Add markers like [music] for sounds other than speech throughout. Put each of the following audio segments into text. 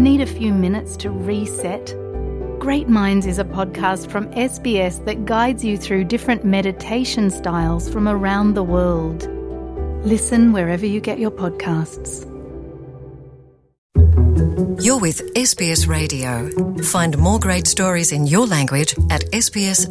Need a few minutes to reset? Great Minds is a podcast from SBS that guides you through different meditation styles from around the world. Listen wherever you get your podcasts. You're with SBS Radio. Find more great stories in your language at sbs.com.au.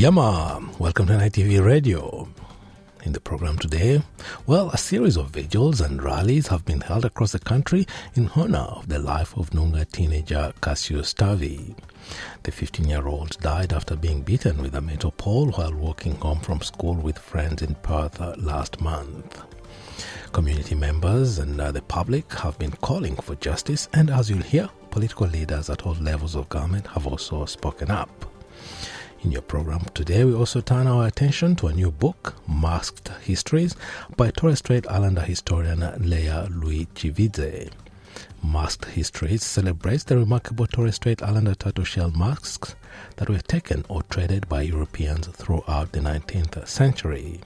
Yama, welcome to NITV Radio. In the program today, well, a series of vigils and rallies have been held across the country in honor of the life of Noongar teenager Cassius Turvey. The 15 year old died after being beaten with a metal pole while walking home from school with friends in Perth last month. Community members and uh, the public have been calling for justice, and as you'll hear, political leaders at all levels of government have also spoken up. In your program today, we also turn our attention to a new book, Masked Histories, by Torres Strait Islander historian Leah Lui-Chivizhe. Masked Histories celebrates the remarkable Torres Strait Islander turtle shell masks that were taken or traded by Europeans throughout the 19th century.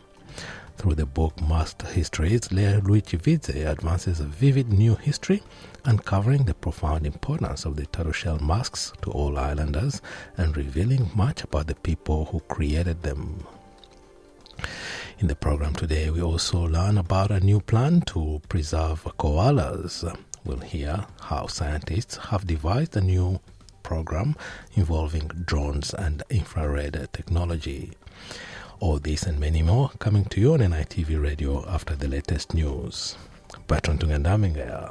Through the book Masked Histories, Leah Lui-Chivizhe advances a vivid new history uncovering the profound importance of the turtle shell masks to all islanders and revealing much about the people who created them. In the program today, we also learn about a new plan to preserve koalas. We'll hear how scientists have devised a new program involving drones and infrared technology. All this and many more coming to you on NITV Radio after the latest news. Bertrand Tungandame here.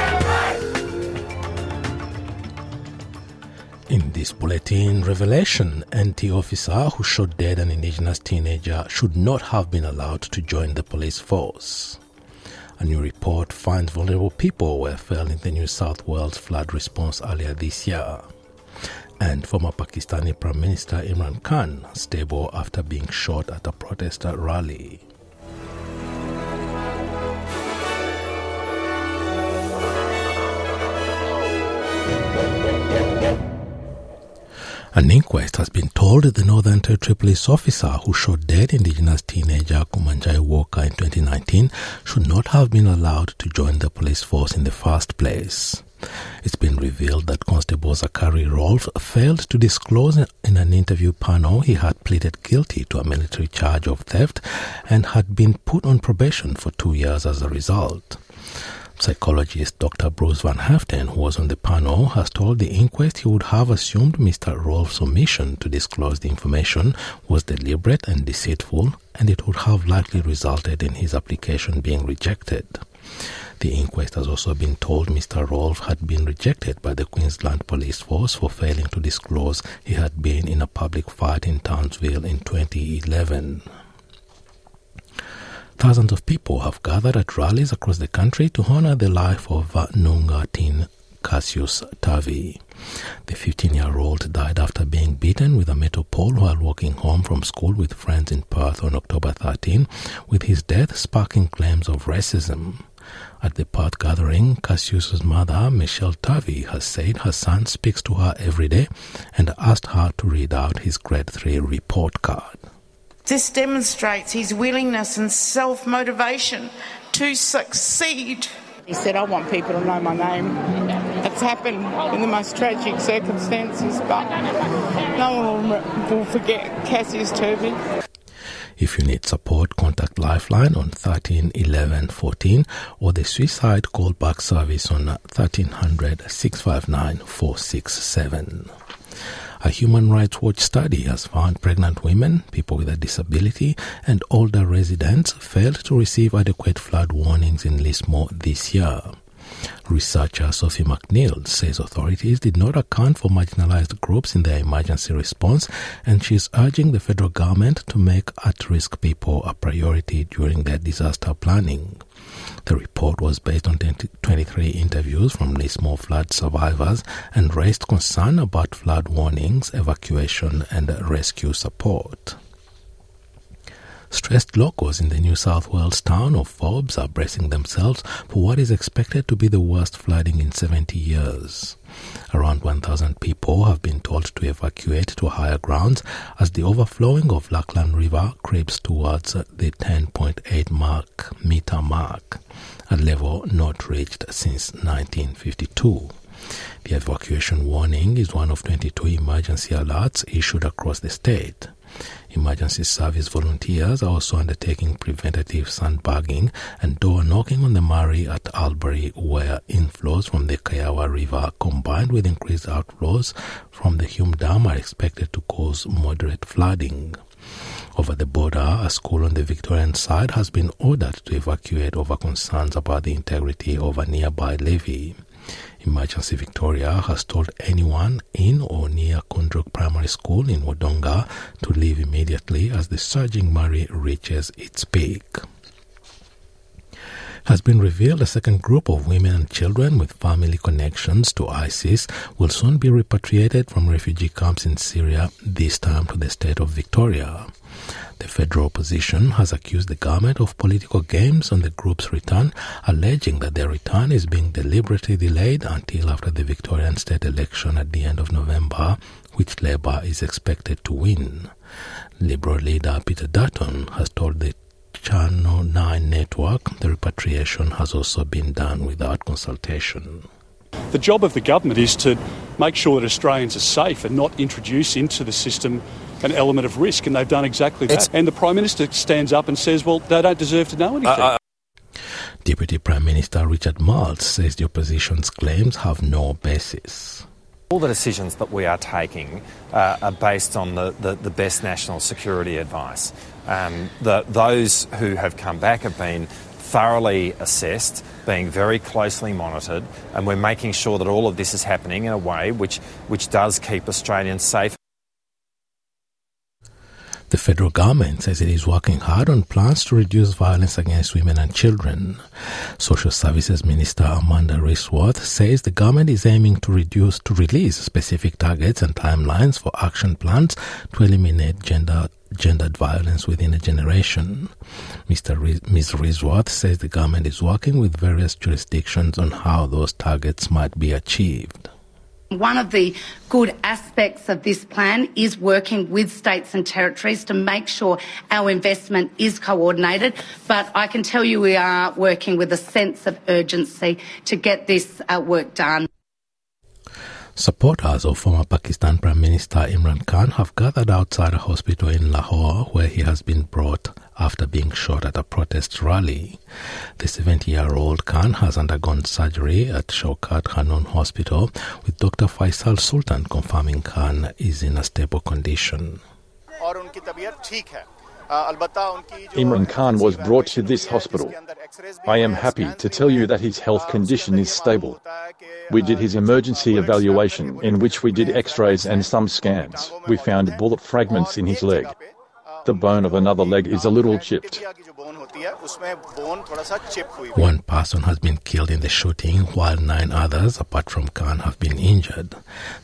In revelation anti-officer who shot dead an indigenous teenager should not have been allowed to join the police force. A new report finds vulnerable people were felled in the New South Wales flood response earlier this year. And former Pakistani Prime Minister Imran Khan stable after being shot at a protester rally. An inquest has been told the Northern Territory police officer who shot dead Indigenous teenager Kumanjai Walker in 2019 should not have been allowed to join the police force in the first place. It's been revealed that Constable Zachary Rolfe failed to disclose in an interview panel he had pleaded guilty to a military charge of theft and had been put on probation for two years as a result. Psychologist Dr. Bruce Van Haften, who was on the panel, has told the inquest he would have assumed Mr. Rolfe's omission to disclose the information was deliberate and deceitful, and it would have likely resulted in his application being rejected. The inquest has also been told Mr. Rolfe had been rejected by the Queensland Police Force for failing to disclose he had been in a public fight in Townsville in 2011. Thousands of people have gathered at rallies across the country to honor the life of Noongar teen Cassius Turvey. The 15 year old died after being beaten with a metal pole while walking home from school with friends in Perth on October 13, with his death sparking claims of racism. At the Perth gathering, Cassius's mother, Michelle Turvey, has said her son speaks to her every day and asked her to read out his grade 3 report card. This demonstrates his willingness and self motivation to succeed. He said, I want people to know my name. It's happened in the most tragic circumstances, but no one will, will forget Cassius Turvey. If you need support, contact Lifeline on 13 11 14 or the suicide callback service on 1300 659 467. A Human Rights Watch study has found pregnant women, people with a disability, and older residents failed to receive adequate flood warnings in Lismore this year. Researcher Sophie McNeil says authorities did not account for marginalized groups in their emergency response, and she is urging the federal government to make at risk people a priority during their disaster planning. The report was based on 23 interviews from Lismore flood survivors and raised concern about flood warnings, evacuation, and rescue support. Stressed locals in the New South Wales town of Forbes are bracing themselves for what is expected to be the worst flooding in 70 years. Around 1,000 people have been told to evacuate to higher grounds as the overflowing of Lachlan River creeps towards the 10.8 mark, meter mark, a level not reached since 1952. The evacuation warning is one of 22 emergency alerts issued across the state. Emergency service volunteers are also undertaking preventative sandbagging and door knocking on the Murray at Albury, where inflows from the Kiewa River combined with increased outflows from the Hume Dam are expected to cause moderate flooding. Over the border, a school on the Victorian side has been ordered to evacuate over concerns about the integrity of a nearby levee. Emergency Victoria has told anyone in or near Koondrook Primary School in Wodonga to leave immediately as the surging Murray reaches its peak. Has been revealed a second group of women and children with family connections to ISIS will soon be repatriated from refugee camps in Syria, this time to the state of Victoria. The federal opposition has accused the government of political games on the group's return, alleging that their return is being deliberately delayed until after the Victorian state election at the end of November, which Labour is expected to win. Liberal leader Peter Dutton has told the Channel 9 network the repatriation has also been done without consultation. The job of the government is to make sure that Australians are safe and not introduce into the system an element of risk, and they've done exactly that. It's and the Prime Minister stands up and says, well, they don't deserve to know anything. Uh, uh, Deputy Prime Minister Richard Marles says the opposition's claims have no basis. All the decisions that we are taking uh, are based on the, the, the, best national security advice. Um, the, those who have come back have been thoroughly assessed, being very closely monitored, and we're making sure that all of this is happening in a way which, which does keep Australians safe. The federal government says it is working hard on plans to reduce violence against women and children. Social Services Minister Amanda Rishworth says the government is aiming to reduce to release specific targets and timelines for action plans to eliminate gender gendered violence within a generation. Mr. Riz, Ms. Rishworth says the government is working with various jurisdictions on how those targets might be achieved. One of the good aspects of this plan is working with states and territories to make sure our investment is coordinated. But I can tell you we are working with a sense of urgency to get this uh, work done. Supporters of former Pakistan Prime Minister Imran Khan have gathered outside a hospital in Lahore where he has been brought after being shot at a protest rally. The 70 year old Khan has undergone surgery at Shaukat Khanum Hospital, with Dr. Faisal Sultan confirming Khan is in a stable condition. Imran Khan was brought to this hospital. I am happy to tell you that his health condition is stable. We did his emergency evaluation, in which we did x rays and some scans. We found bullet fragments in his leg. The bone of another leg is a little chipped. One person has been killed in the shooting, while nine others, apart from Khan, have been injured.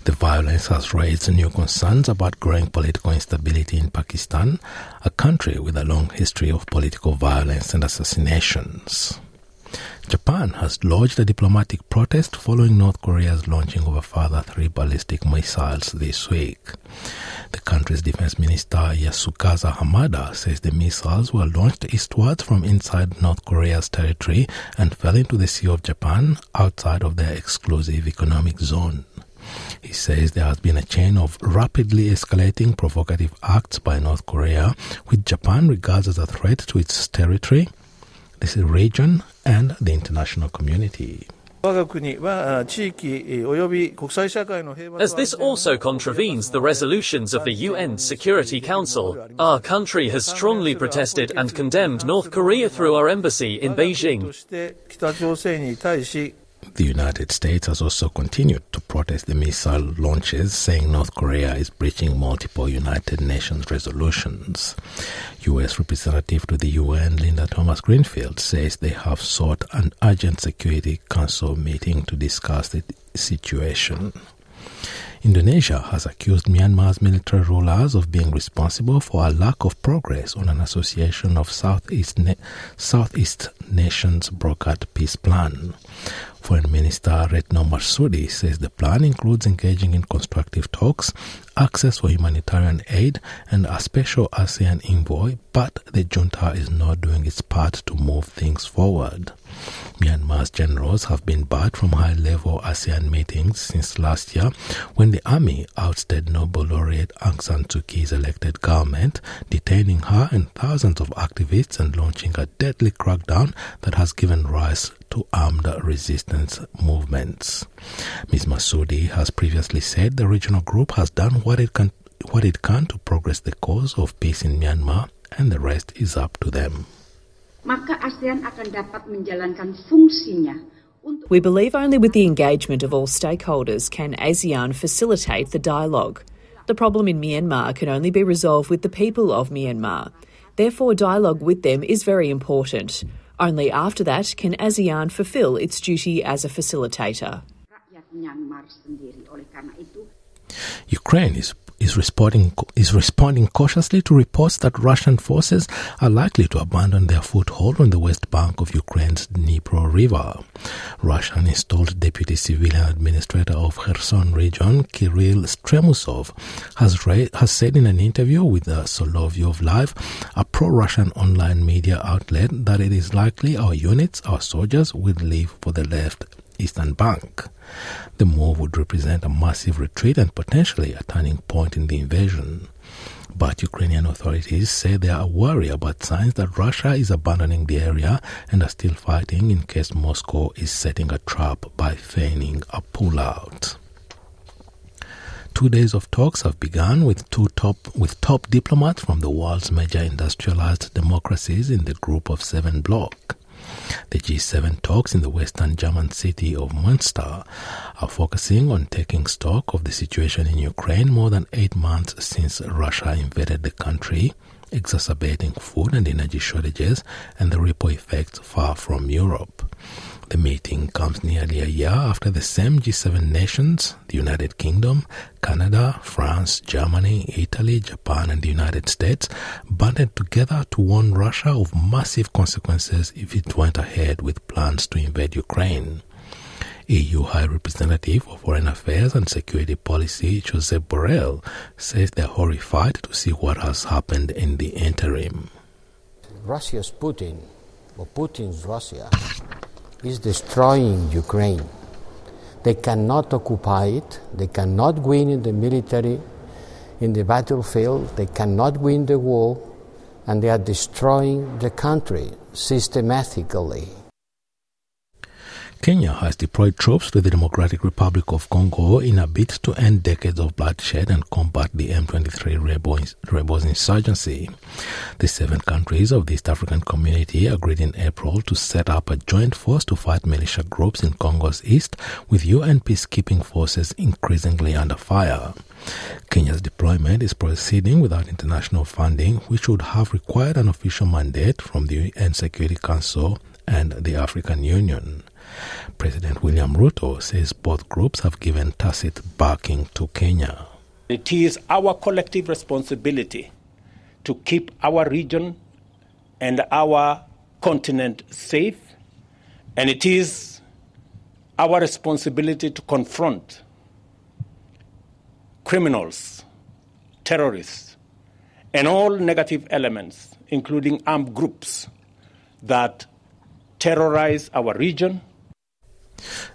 The violence has raised new concerns about growing political instability in Pakistan, a country with a long history of political violence and assassinations. Japan has lodged a diplomatic protest following North Korea's launching of a further three ballistic missiles this week. The country's defense minister Yasukazu Hamada says the missiles were launched eastwards from inside North Korea's territory and fell into the Sea of Japan outside of their exclusive economic zone. He says there has been a chain of rapidly escalating provocative acts by North Korea, which Japan regards as a threat to its territory, this is region, and the international community. As this also contravenes the resolutions of the UN Security Council, our country has strongly protested and condemned North Korea through our embassy in Beijing. The United States has also continued to protest the missile launches, saying North Korea is breaching multiple United Nations resolutions. U.S. Representative to the UN Linda Thomas Greenfield says they have sought an urgent Security Council meeting to discuss the situation. Indonesia has accused Myanmar's military rulers of being responsible for a lack of progress on an association of Southeast, na- Southeast nations brokered peace plan. Foreign Minister Retno Marsudi says the plan includes engaging in constructive talks, access for humanitarian aid, and a special ASEAN envoy, but the junta is not doing its part to move things forward. Myanmar's generals have been barred from high level ASEAN meetings since last year when the army ousted Nobel laureate Aung San Suu Kyi's elected government, detaining her and thousands of activists and launching a deadly crackdown that has given rise to armed resistance movements. Ms. Marsudi has previously said the regional group has done what it can what it can to progress the cause of peace in Myanmar and the rest is up to them. Maka ASEAN akan dapat menjalankan fungsinya We believe only with the engagement of all stakeholders can ASEAN facilitate the dialogue. The problem in Myanmar can only be resolved with the people of Myanmar. Therefore, dialogue with them is very important. Only after that can ASEAN fulfill its duty as a facilitator. Ukraine is is responding is responding cautiously to reports that Russian forces are likely to abandon their foothold on the west bank of Ukraine's Dnipro River. Russian installed deputy civilian administrator of Kherson region Kirill Stremusov has ra- has said in an interview with the Solovyov Live, a pro-Russian online media outlet, that it is likely our units, our soldiers, will leave for the left eastern bank. The move would represent a massive retreat and potentially a turning point in the invasion. But Ukrainian authorities say they are worried about signs that Russia is abandoning the area and are still fighting in case Moscow is setting a trap by feigning a pullout. Two days of talks have begun with two top with top diplomats from the world's major industrialized democracies in the Group of Seven bloc. The G7 talks in the western German city of Münster are focusing on taking stock of the situation in Ukraine more than eight months since Russia invaded the country, exacerbating food and energy shortages and the ripple effects far from Europe. The meeting comes nearly a year after the same G7 nations, the United Kingdom, Canada, France, Germany, Italy, Japan, and the United States, banded together to warn Russia of massive consequences if it went ahead with plans to invade Ukraine. EU High Representative for Foreign Affairs and Security Policy Josep Borrell says they're horrified to see what has happened in the interim. Russia's Putin, or Putin's Russia, is destroying Ukraine. They cannot occupy it, they cannot win in the military, in the battlefield, they cannot win the war, and they are destroying the country systematically. Kenya has deployed troops to the Democratic Republic of Congo in a bid to end decades of bloodshed and combat the M23 rebels, insurgency. The seven countries of the East African community agreed in April to set up a joint force to fight militia groups in Congo's east, with UN peacekeeping forces increasingly under fire. Kenya's deployment is proceeding without international funding, which would have required an official mandate from the UN Security Council and the African Union. President William Ruto says both groups have given tacit backing to Kenya. It is our collective responsibility to keep our region and our continent safe, and it is our responsibility to confront criminals, terrorists, and all negative elements, including armed groups that terrorize our region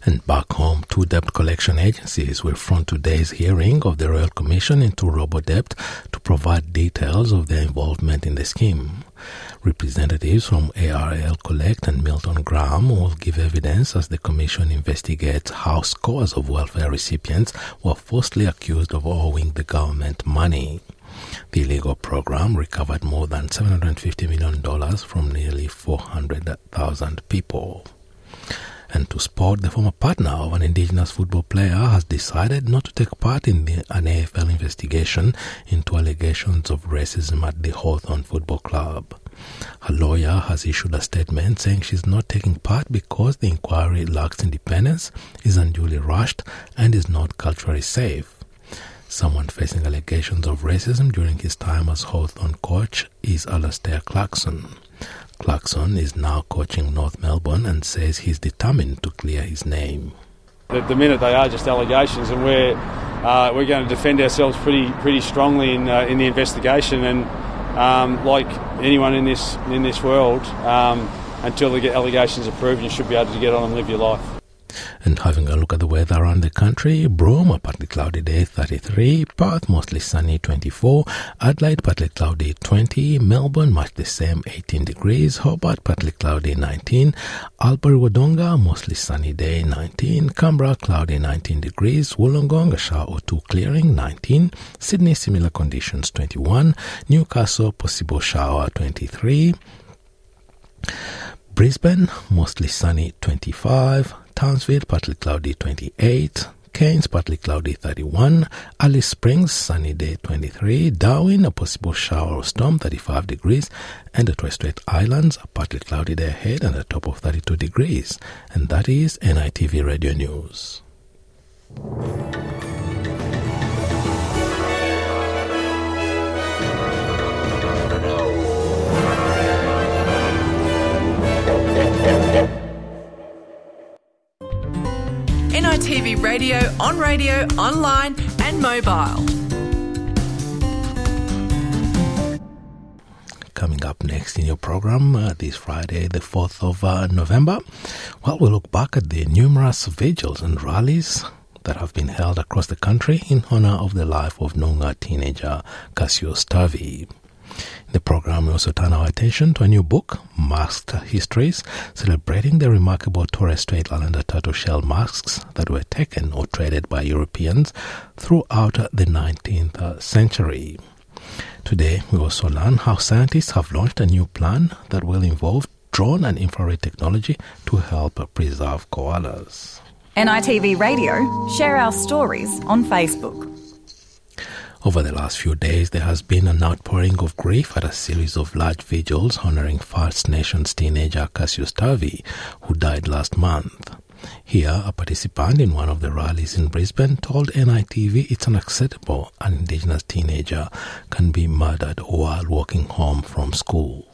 And back home, two debt collection agencies will front today's hearing of the Royal Commission into Robodebt to provide details of their involvement in the scheme. Representatives from ARL Collect and Milton Graham will give evidence as the Commission investigates how scores of welfare recipients were falsely accused of owing the government money. The illegal program recovered more than $750 million from nearly 400,000 people. And to sport, the former partner of an indigenous football player has decided not to take part in the, an AFL investigation into allegations of racism at the Hawthorn Football Club. Her lawyer has issued a statement saying she's not taking part because the inquiry lacks independence, is unduly rushed, and is not culturally safe. Someone facing allegations of racism during his time as Hawthorn coach is Alastair Clarkson. Clarkson is now coaching North Melbourne and says he's determined to clear his name. At the minute, they are just allegations, and we're uh, we're going to defend ourselves pretty pretty strongly in uh, in the investigation. And um, like anyone in this in this world, um, until the allegations are proven, you should be able to get on and live your life. And having a look at the weather around the country, Broome, a partly cloudy day 33, Perth mostly sunny 24, Adelaide partly cloudy 20, Melbourne much the same 18 degrees, Hobart partly cloudy 19, Albury Wodonga mostly sunny day 19, Canberra cloudy 19 degrees, Wollongong a shower or two clearing 19, Sydney similar conditions 21, Newcastle possible shower 23, Brisbane mostly sunny 25, Townsville, partly cloudy 28. Cairns, partly cloudy 31. Alice Springs, sunny day 23. Darwin, a possible shower or storm 35 degrees. And the Torres Strait Islands, partly cloudy day ahead and a top of 32 degrees. And that is NITV Radio News. NITV Radio, on radio, online, and mobile. Coming up next in your program uh, this Friday, the 4th of uh, November, well, we'll look back at the numerous vigils and rallies that have been held across the country in honor of the life of Noongar teenager Cassius Turvey. In the program, we also turn our attention to a new book, Masked Histories, celebrating the remarkable Torres Strait Islander turtle shell masks that were taken or traded by Europeans throughout the 19th century. Today, we also learn how scientists have launched a new plan that will involve drone and infrared technology to help preserve koalas. NITV Radio, share our stories on Facebook. Over the last few days, there has been an outpouring of grief at a series of large vigils honoring First Nations teenager Cassius Turvey, who died last month. Here, a participant in one of the rallies in Brisbane told NITV it's unacceptable an Indigenous teenager can be murdered while walking home from school.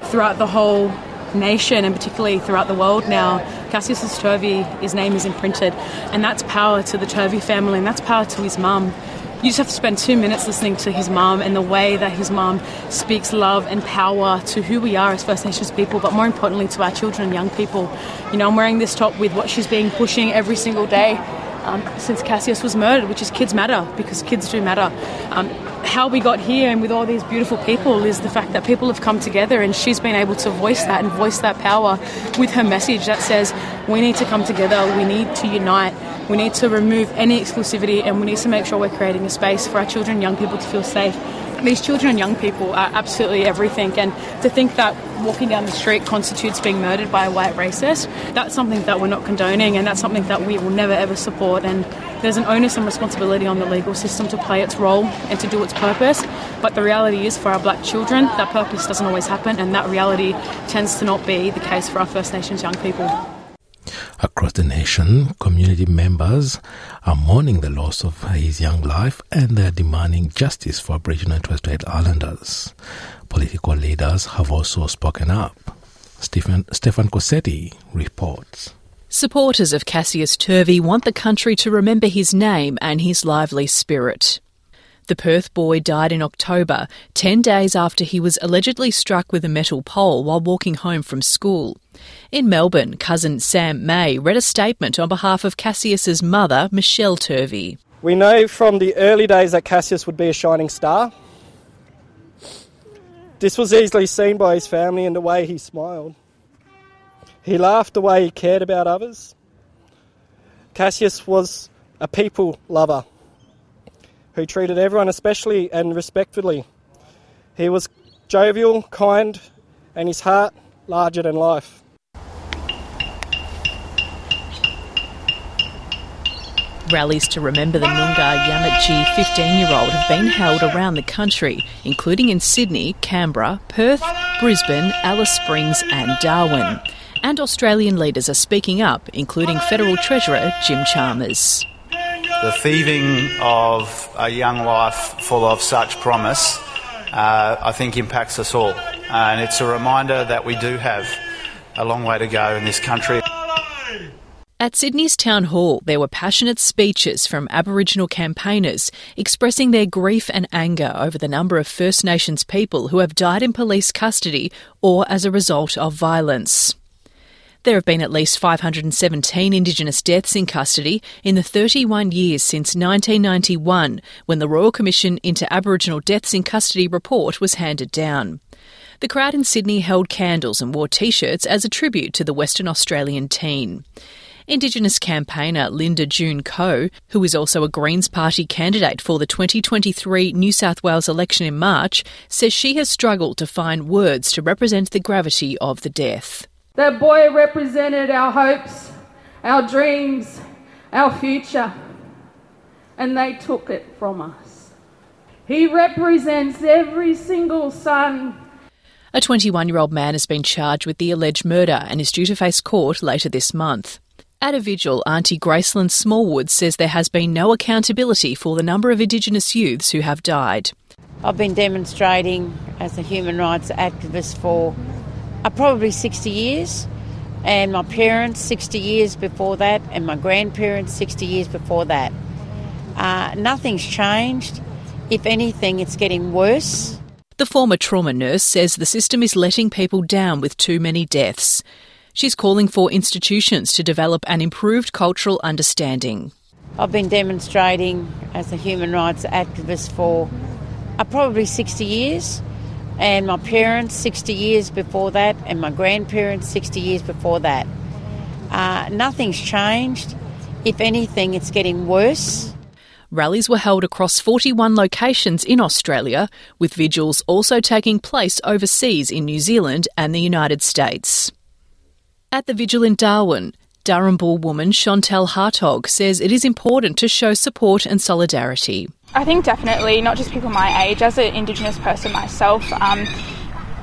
Throughout the whole nation and particularly throughout the world now, Cassius Turvey, his name is imprinted, and that's power to the Turvey family and that's power to his mum. You just have to spend two minutes listening to his mum and the way that his mum speaks love and power to who we are as First Nations people, but more importantly to our children and young people. You know, I'm wearing this top with what she's been pushing every single day um, since Cassius was murdered, which is kids matter because kids do matter. Um, how we got here and with all these beautiful people is the fact that people have come together and she's been able to voice that and voice that power with her message that says we need to come together, we need to unite we need to remove any exclusivity and we need to make sure we're creating a space for our children and young people to feel safe. These children and young people are absolutely everything, and to think that walking down the street constitutes being murdered by a white racist, that's something that we're not condoning, and that's something that we will never ever support. And there's an onus and responsibility on the legal system to play its role and to do its purpose. But the reality is, for our black children, that purpose doesn't always happen, and that reality tends to not be the case for our First Nations young people. Across the nation, community members are mourning the loss of his young life and they are demanding justice for Aboriginal and Torres Strait Islanders. Political leaders have also spoken up. Stephen, Stefan Corsetti reports. Supporters of Cassius Turvey want the country to remember his name and his lively spirit. The Perth boy died in October, 10 days after he was allegedly struck with a metal pole while walking home from school. In Melbourne, cousin Sam May read a statement on behalf of Cassius's mother, Michelle Turvey. We know from the early days that Cassius would be a shining star. This was easily seen by his family in the way he smiled. He laughed the way he cared about others. Cassius was a people lover who treated everyone especially and respectfully. He was jovial, kind, and his heart larger than life. Rallies to remember the Noongar Yamatji 15 year old have been held around the country, including in Sydney, Canberra, Perth, Brisbane, Alice Springs, and Darwin. And Australian leaders are speaking up, including Federal Treasurer Jim Chalmers. The thieving of a young life full of such promise, uh, I think, impacts us all. And it's a reminder that we do have a long way to go in this country. At Sydney's Town Hall, there were passionate speeches from Aboriginal campaigners expressing their grief and anger over the number of First Nations people who have died in police custody or as a result of violence. There have been at least 517 Indigenous deaths in custody in the 31 years since 1991, when the Royal Commission into Aboriginal Deaths in Custody report was handed down. The crowd in Sydney held candles and wore t shirts as a tribute to the Western Australian teen. Indigenous campaigner Lynda-June Coe, who is also a Greens Party candidate for the 2023 New South Wales election in March, says she has struggled to find words to represent the gravity of the death. That boy represented our hopes, our dreams, our future, and they took it from us. He represents every single son. A 21 year old man has been charged with the alleged murder and is due to face court later this month. At a vigil, Auntie Gracelyn Smallwood says there has been no accountability for the number of Indigenous youths who have died. I've been demonstrating as a human rights activist for uh, probably 60 years, and my parents 60 years before that, and my grandparents 60 years before that. Uh, nothing's changed. If anything, it's getting worse. The former trauma nurse says the system is letting people down with too many deaths. She's calling for institutions to develop an improved cultural understanding. I've been demonstrating as a human rights activist for uh, probably 60 years, and my parents 60 years before that, and my grandparents 60 years before that. Uh, nothing's changed. If anything, it's getting worse. Rallies were held across 41 locations in Australia, with vigils also taking place overseas in New Zealand and the United States. At the vigil in Darwin, Darumbal woman Chantel Hartog says it is important to show support and solidarity. I think definitely, not just people my age, as an Indigenous person myself, um,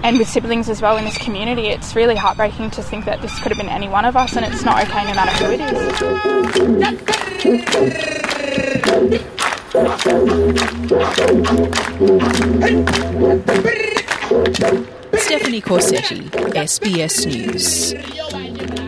and with siblings as well in this community, it's really heartbreaking to think that this could have been any one of us, and it's not okay no matter who it is. Stephanie Corsetti, SBS News.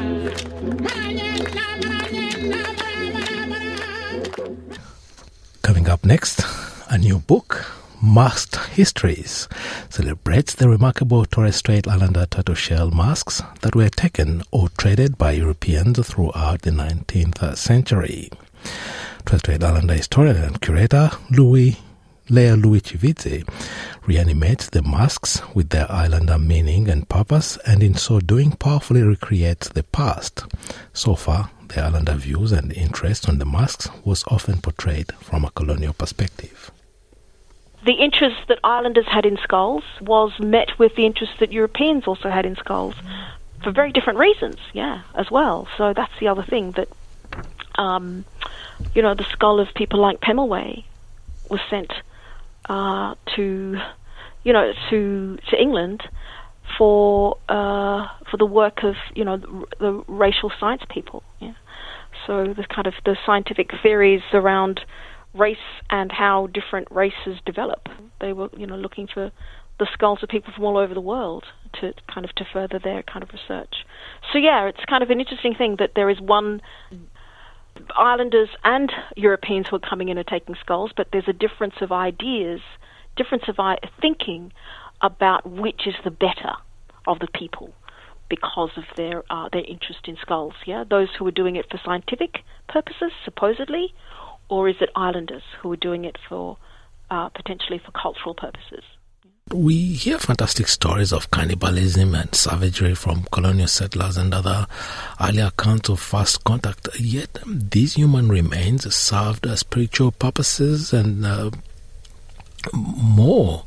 Coming up next, a new book, Masked Histories, celebrates the remarkable Torres Strait Islander turtle shell masks that were taken or traded by Europeans throughout the 19th century. Torres Strait Islander historian and curator Louis Lea Lui-Chivizhe reanimates the masks with their islander meaning and purpose, and in so doing, powerfully recreates the past. So far, the islander views and interest on the masks was often portrayed from a colonial perspective. The interest that islanders had in skulls was met with the interest that Europeans also had in skulls for very different reasons, yeah, as well. So that's the other thing that, um, you know, the skull of people like Pemulwuy was sent uh, to, you know, to to England for uh, for the work of you know the, the racial science people. Yeah. So the kind of the scientific theories around race and how different races develop. They were you know looking for the skulls of people from all over the world to kind of to further their kind of research. So yeah, it's kind of an interesting thing that there is one Islanders and Europeans who are coming in and taking skulls, but there's a difference of ideas, difference of thinking about which is the better of the people because of their uh, their interest in skulls. Yeah, those who are doing it for scientific purposes, supposedly, or is it islanders who are doing it for uh, potentially for cultural purposes? We hear fantastic stories of cannibalism and savagery from colonial settlers and other early accounts of first contact. Yet these human remains served as spiritual purposes and uh, more.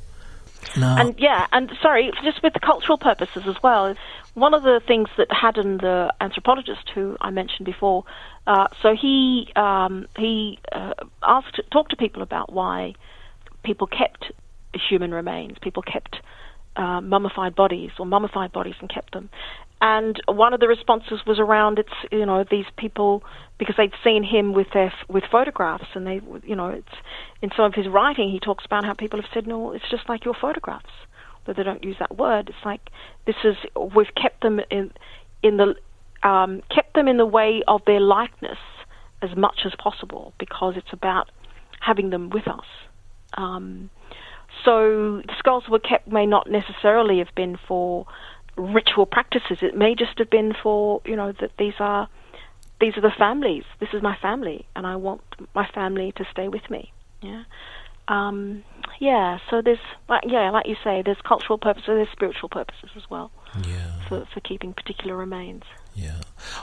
Now, and yeah, and sorry, just with the cultural purposes as well. One of the things that Haddon, the anthropologist who I mentioned before, uh, so he um, he uh, asked talked to people about why people kept human remains. People kept uh, mummified bodies or mummified bodies and kept them. And one of the responses was around it's you know these people because they'd seen him with their with photographs and they you know it's in some of his writing he talks about how people have said no it's just like your photographs though they don't use that word it's like this is we've kept them in in the um, kept them in the way of their likeness as much as possible because it's about having them with us. Um, so the skulls were kept may not necessarily have been for ritual practices. It may just have been for you know that these are these are the families. This is my family, and I want my family to stay with me. Yeah, um, yeah. So there's like yeah, like you say, there's cultural purposes, there's spiritual purposes as well. Yeah. For for keeping particular remains. Yeah.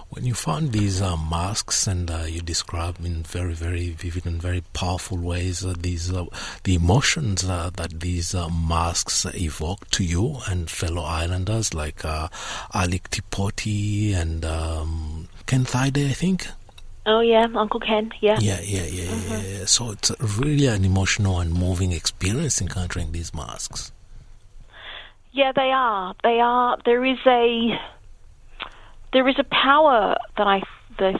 When you found these uh, masks and uh, you describe in very, very vivid and very powerful ways uh, these uh, the emotions uh, that these uh, masks evoke to you and fellow islanders like Alick Tipoti and um, Ken Thaiday, I think. Oh yeah, Uncle Ken. Yeah. Yeah, yeah, yeah, mm-hmm. yeah. So it's really an emotional and moving experience encountering these masks. Yeah, they are. They are. There is a there is a power that I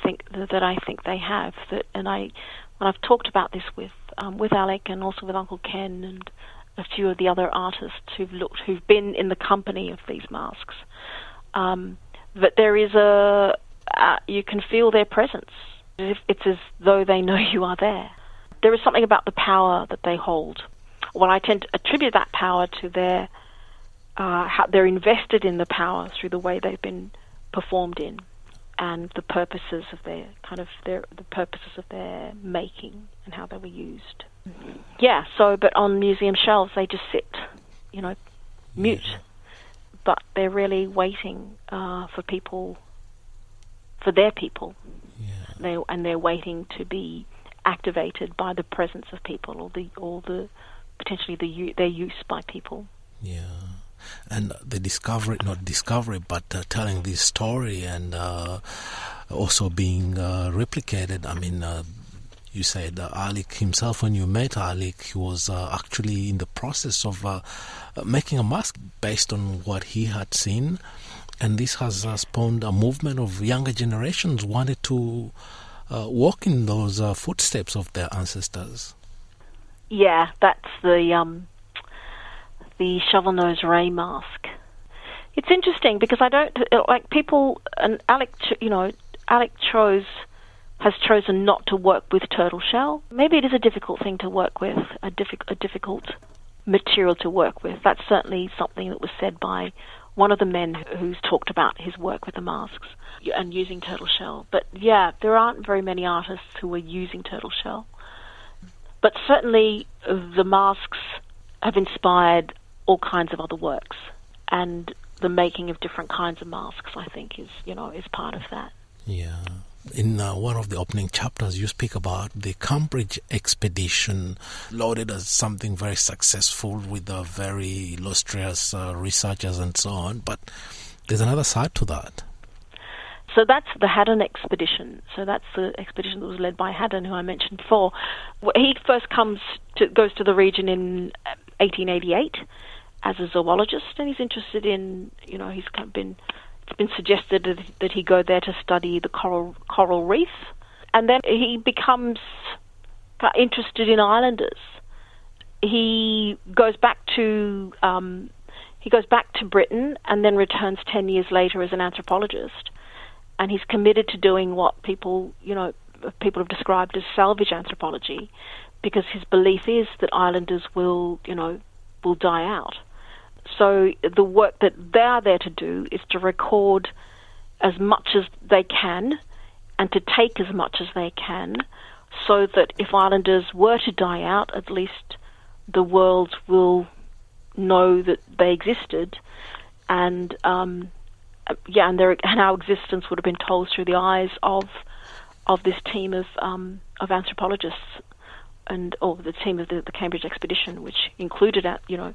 think that I think they have that, and I when I've talked about this with um, with Alick and also with Uncle Ken and a few of the other artists who've looked who've been in the company of these masks, um, that there is a uh, you can feel their presence. It's as though they know you are there. There is something about the power that they hold. Well, I tend to attribute that power to their uh, how they're invested in the power through the way they've been performed in and the purposes of their kind of their the purposes of their making and how they were used. Yeah, so but on museum shelves they just sit, you know, mute. Yeah. But they're really waiting uh, for people, for their people. Yeah. They and they're waiting to be activated by the presence of people or the or the potentially the their use by people. Yeah and the discovery, not discovery, but uh, telling this story and uh, also being uh, replicated. I mean, uh, you said uh, himself, when you met Alick, he was uh, actually in the process of making a mask based on what he had seen. And this has spawned a movement of younger generations wanted to walk in those footsteps of their ancestors. Yeah, that's the um, the shovel nose ray mask. It's interesting because I don't like people and Alick. You know, Alick chose has chosen not to work with turtle shell. Maybe it is a difficult thing to work with, a, diffi- a difficult material to work with. That's certainly something that was said by one of the men who's talked about his work with the masks and using turtle shell. But yeah, there aren't very many artists who are using turtle shell. But certainly the masks have inspired all kinds of other works, and the making of different kinds of masks, I think, is you know is part of that. Yeah. In uh, one of the opening chapters, you speak about the Cambridge expedition, lauded as something very successful with the very illustrious uh, researchers and so on. But there's another side to that. So that's the Haddon expedition. So that's the expedition that was led by Haddon, who I mentioned before. He first comes to goes to the region in 1888 as a zoologist, and he's interested in, you know, he's been it's been suggested that he go there to study the coral coral reef, and then he becomes interested in islanders. He goes back to um, he goes back to Britain and then returns ten years later as an anthropologist, and he's committed to doing what people, you know, people have described as salvage anthropology, because his belief is that islanders will, you know, will die out. So the work that they are there to do is to record as much as they can and to take as much as they can so that if islanders were to die out, at least the world will know that they existed. And um, yeah, and, their, and our existence would have been told through the eyes of of this team of um, of anthropologists and or the team of the, the Cambridge expedition, which included uh, you know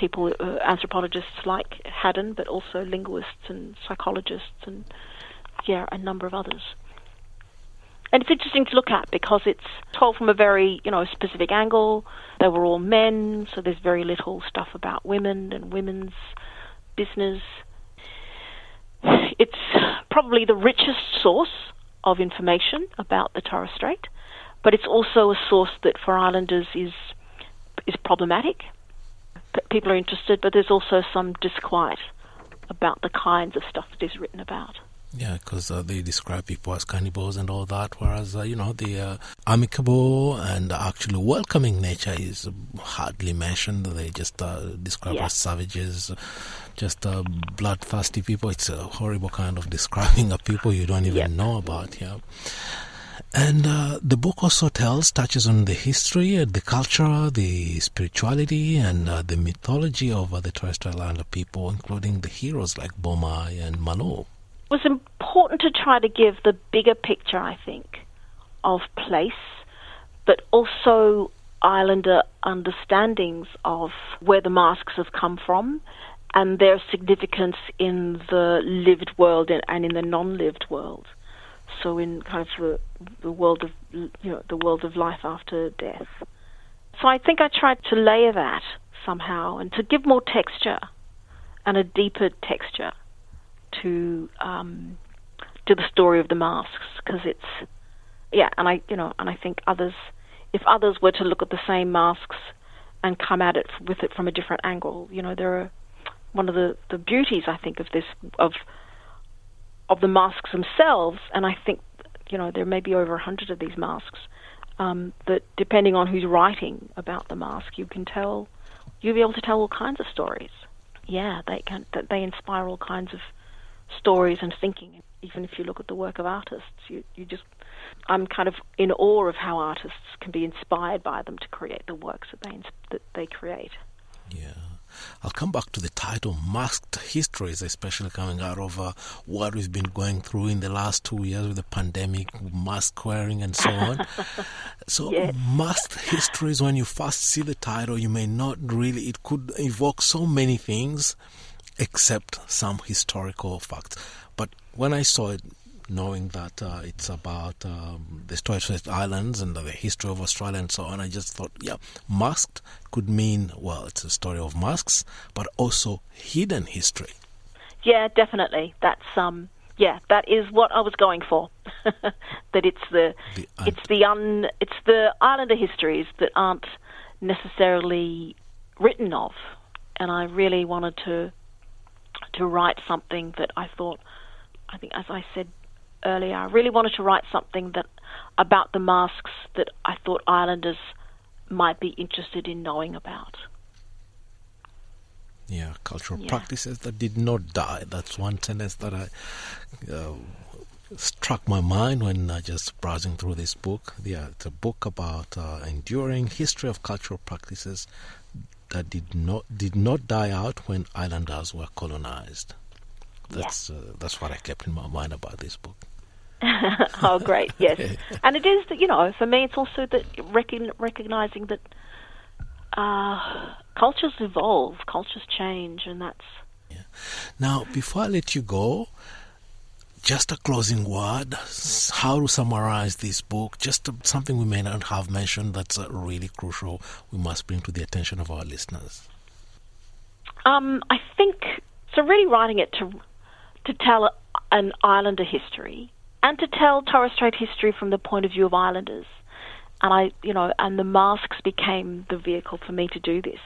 people uh, anthropologists like Haddon, but also linguists and psychologists and yeah, a number of others. And it's interesting to look at because it's told from a very, you know, specific angle. They were all men, so there's very little stuff about women and women's business. It's probably the richest source of information about the Torres Strait, but it's also a source that for islanders is is problematic. People are interested, but there's also some disquiet about the kinds of stuff that is written about. Yeah, because uh, they describe people as cannibals and all that, whereas, uh, you know, the uh, amicable and actually welcoming nature is hardly mentioned. They just uh, describe yeah. as savages, just uh, bloodthirsty people. It's a horrible kind of [laughs] describing of people you don't even yep. know about, yeah. And uh, the book also tells, touches on the history, and the culture, the spirituality, and the mythology of the Torres Strait Islander people, including the heroes like Bomai and Malo was important to try to give the bigger picture, I think, of place, but also islander understandings of where the masks have come from and their significance in the lived world and in the non-lived world. So in kind of the, the world of you know the world of life after death. So I think I tried to layer that somehow and to give more texture and a deeper texture to um, to the story of the masks because it's yeah, and I you know, and I think others, if others were to look at the same masks and come at it with it from a different angle, you know, there are one of the the beauties I think of this of of the masks themselves, and I think you know there may be over a hundred of these masks. Um, that depending on who's writing about the mask, you can tell you'll be able to tell all kinds of stories. Yeah, they can. They inspire all kinds of stories and thinking. Even if you look at the work of artists, you, you just, I'm kind of in awe of how artists can be inspired by them to create the works that they that they create. Yeah. I'll come back to the title Masked Histories, especially coming out of uh, what we've been going through in the last two years with the pandemic, mask wearing, and so on. [laughs] so, yes. Masked Histories, when you first see the title, you may not really, it could evoke so many things except some historical facts. But when I saw it, knowing that uh, it's about um, the Torres Strait Islands and the history of Australia and so on, I just thought, yeah, masked could mean, well, it's a story of masks, but also hidden history. Yeah, definitely. That's um, yeah, that is what I was going for. [laughs] that it's the, the un- it's the un it's the islander histories that aren't necessarily written of, and I really wanted to to write something that I thought, I think, as I said earlier, I really wanted to write something that about the masks that I thought islanders might be interested in knowing about. Yeah, cultural yeah. practices that did not die. That's one sentence that I uh, struck my mind when uh, just browsing through this book. Yeah, it's a book about uh, enduring history of cultural practices that did not did not die out when islanders were colonized. That's yeah. uh, that's what I kept in my mind about this book. [laughs] oh, great! Yes, [laughs] and it is that you know, for me, it's also that recon- recognizing that uh, cultures evolve, cultures change, and that's. Yeah. Now, before I let you go, just a closing word, how to summarize this book, just something we may not have mentioned that's uh, really crucial, we must bring to the attention of our listeners. Um, I think so. Really, writing it to to tell an islander history and to tell Torres Strait history from the point of view of islanders, and I, you know, and the masks became the vehicle for me to do this.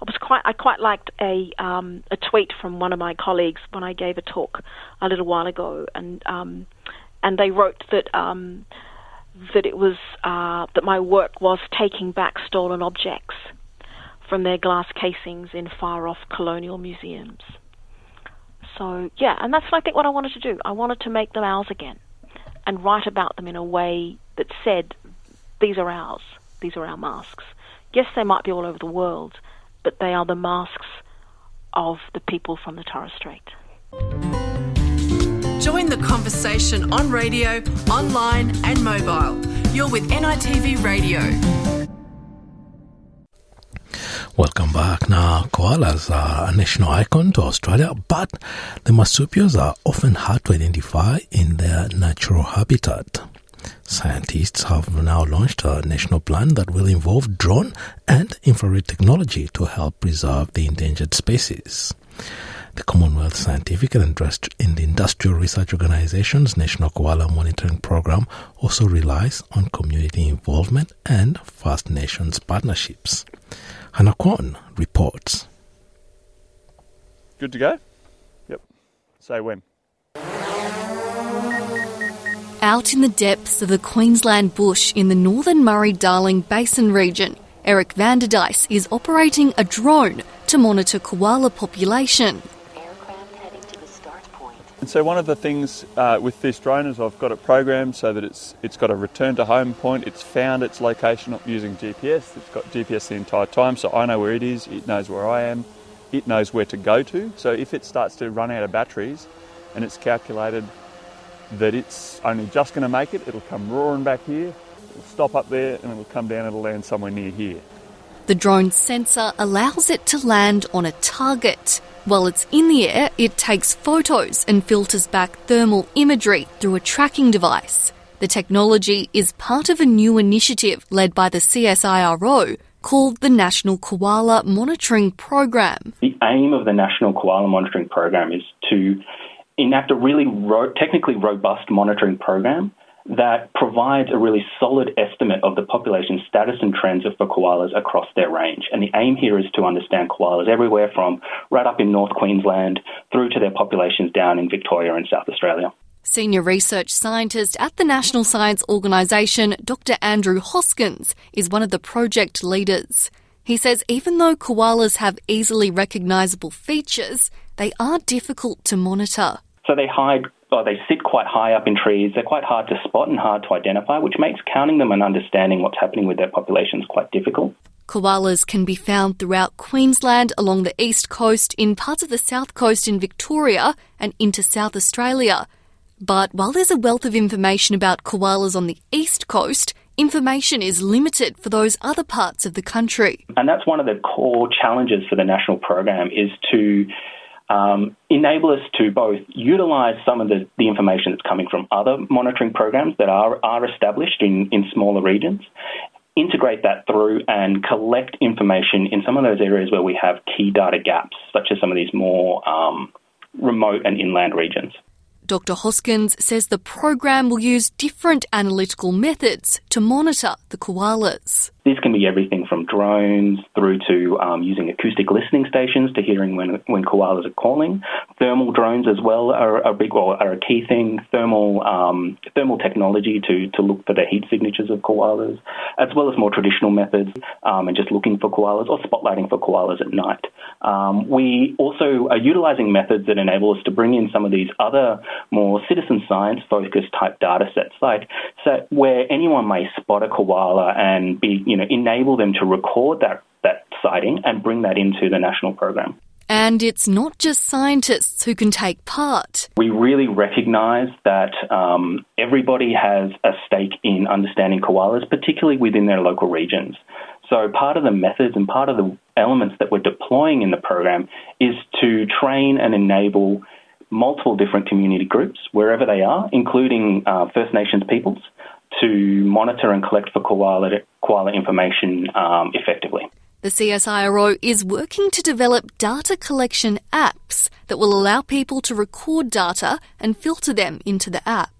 I was quite I quite liked a um, a tweet from one of my colleagues when I gave a talk a little while ago, and um, and they wrote that um, that it was uh, that my work was taking back stolen objects from their glass casings in far off colonial museums. So yeah, and that's I think what I wanted to do. I wanted to make them ours again, and write about them in a way that said, "These are ours. These are our masks." Yes, they might be all over the world, but they are the masks of the people from the Torres Strait. Join the conversation on radio, online, and mobile. You're with NITV Radio. Welcome back. Now, koalas are a national icon to Australia, but the marsupials are often hard to identify in their natural habitat. Scientists have now launched a national plan that will involve drone and infrared technology to help preserve the endangered species. The Commonwealth Scientific and Industrial Research Organization's National Koala Monitoring Program also relies on community involvement and First Nations partnerships. Hannah Kwon reports. Good to go? Yep. Say when. Out in the depths of the Queensland bush in the northern Murray Darling Basin region, Eric Vanderduys is operating a drone to monitor koala population. And so one of the things uh, with this drone is I've got it programmed so that it's it's got a return to home point. It's found its location using GPS. It's got GPS the entire time, so I know where it is. It knows where I am. It knows where to go to. So if it starts to run out of batteries, and it's calculated that it's only just going to make it, it'll come roaring back here. It'll stop up there, and it'll come down. It'll land somewhere near here. The drone's sensor allows it to land on a target. While it's in the air, it takes photos and filters back thermal imagery through a tracking device. The technology is part of a new initiative led by the CSIRO called the National Koala Monitoring Program. The aim of the National Koala Monitoring Program is to enact a really ro- technically robust monitoring program that provides a really solid estimate of the population status and trends for koalas across their range. And the aim here is to understand koalas everywhere from right up in North Queensland through to their populations down in Victoria and South Australia. Senior research scientist at the National Science Organisation, Dr. Andrew Hoskins, is one of the project leaders. He says even though koalas have easily recognisable features, they are difficult to monitor. So they hide or they sit quite high up in trees. They're quite hard to spot and hard to identify, which makes counting them and understanding what's happening with their populations quite difficult. Koalas can be found throughout Queensland, along the east coast, in parts of the south coast in Victoria, and into South Australia. But while there's a wealth of information about koalas on the east coast, information is limited for those other parts of the country. And that's one of the core challenges for the national program is to um, enable us to both utilise some of the, the information that's coming from other monitoring programs that are, are established in, in smaller regions, integrate that through and collect information in some of those areas where we have key data gaps, such as some of these more um, remote and inland regions. Dr. Hoskins says the program will use different analytical methods to monitor the koalas. This can be everything from drones through to um, using acoustic listening stations to hearing when when koalas are calling. Thermal drones as well are a big well, are a key thing. Thermal um, thermal technology to to look for the heat signatures of koalas, as well as more traditional methods um, and just looking for koalas or spotlighting for koalas at night. Um, we also are utilising methods that enable us to bring in some of these other more citizen science focused type data sets, like so where anyone may spot a koala and be you know, enable them to record that, that sighting and bring that into the national program. And it's not just scientists who can take part. We really recognise that um, everybody has a stake in understanding koalas, particularly within their local regions. So, part of the methods and part of the elements that we're deploying in the program is to train and enable multiple different community groups, wherever they are, including uh, First Nations peoples, to monitor and collect for koala, koala information um, effectively. The CSIRO is working to develop data collection apps that will allow people to record data and filter them into the app.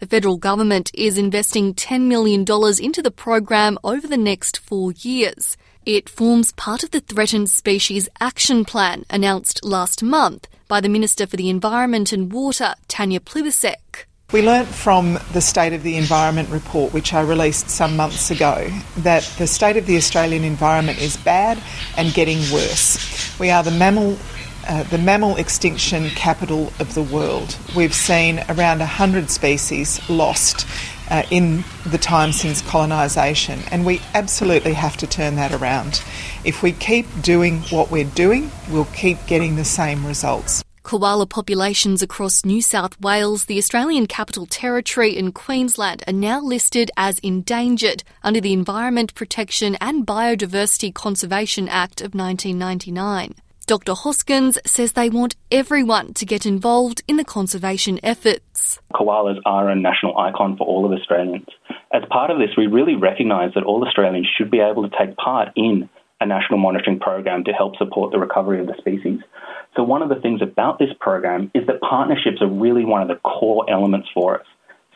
The federal government is investing $10 million into the program over the next four years. It forms part of the Threatened Species Action Plan announced last month by the Minister for the Environment and Water, Tanya Plibersek. We learnt from the State of the Environment report, which I released some months ago, that the state of the Australian environment is bad and getting worse. We are the mammal. Uh, the mammal extinction capital of the world. We've seen around 100 species lost uh, in the time since colonisation, and we absolutely have to turn that around. If we keep doing what we're doing, we'll keep getting the same results. Koala populations across New South Wales, the Australian Capital Territory, and Queensland are now listed as endangered under the Environment Protection and Biodiversity Conservation Act of 1999. Dr. Hoskins says they want everyone to get involved in the conservation efforts. Koalas are a national icon for all of Australians. As part of this, we really recognise that all Australians should be able to take part in a national monitoring program to help support the recovery of the species. So, one of the things about this program is that partnerships are really one of the core elements for us.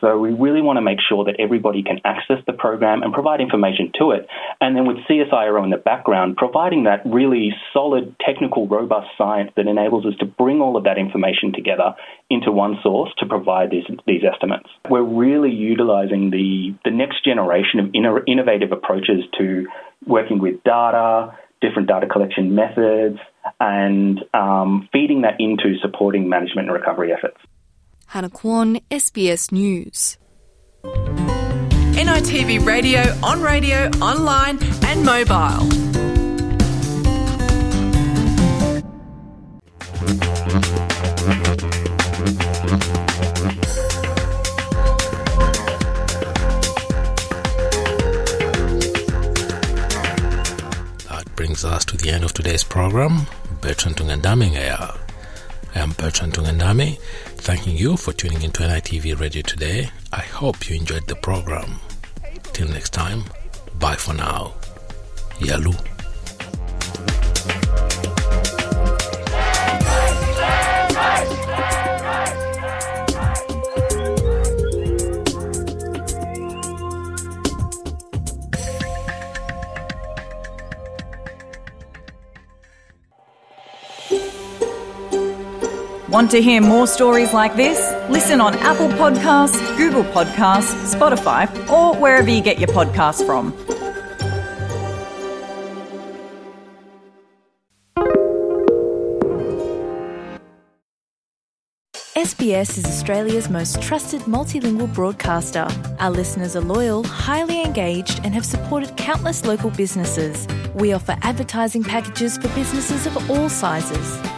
So we really want to make sure that everybody can access the program and provide information to it. And then with CSIRO in the background, providing that really solid, technical, robust science that enables us to bring all of that information together into one source to provide these, these estimates. We're really utilizing the, the next generation of innovative approaches to working with data, different data collection methods, and um, feeding that into supporting management and recovery efforts. Hannah Kwon, SBS News. NITV Radio, on radio, online, and mobile. That brings us to the end of today's program. Bertrand Tungandame I am Bertrand Tungandame, thanking you for tuning into NITV Radio today. I hope you enjoyed the program. Till next time, bye for now. Yalu. Want to hear more stories like this? Listen on Apple Podcasts, Google Podcasts, Spotify, or wherever you get your podcasts from. SBS is Australia's most trusted multilingual broadcaster. Our listeners are loyal, highly engaged, and have supported countless local businesses. We offer advertising packages for businesses of all sizes.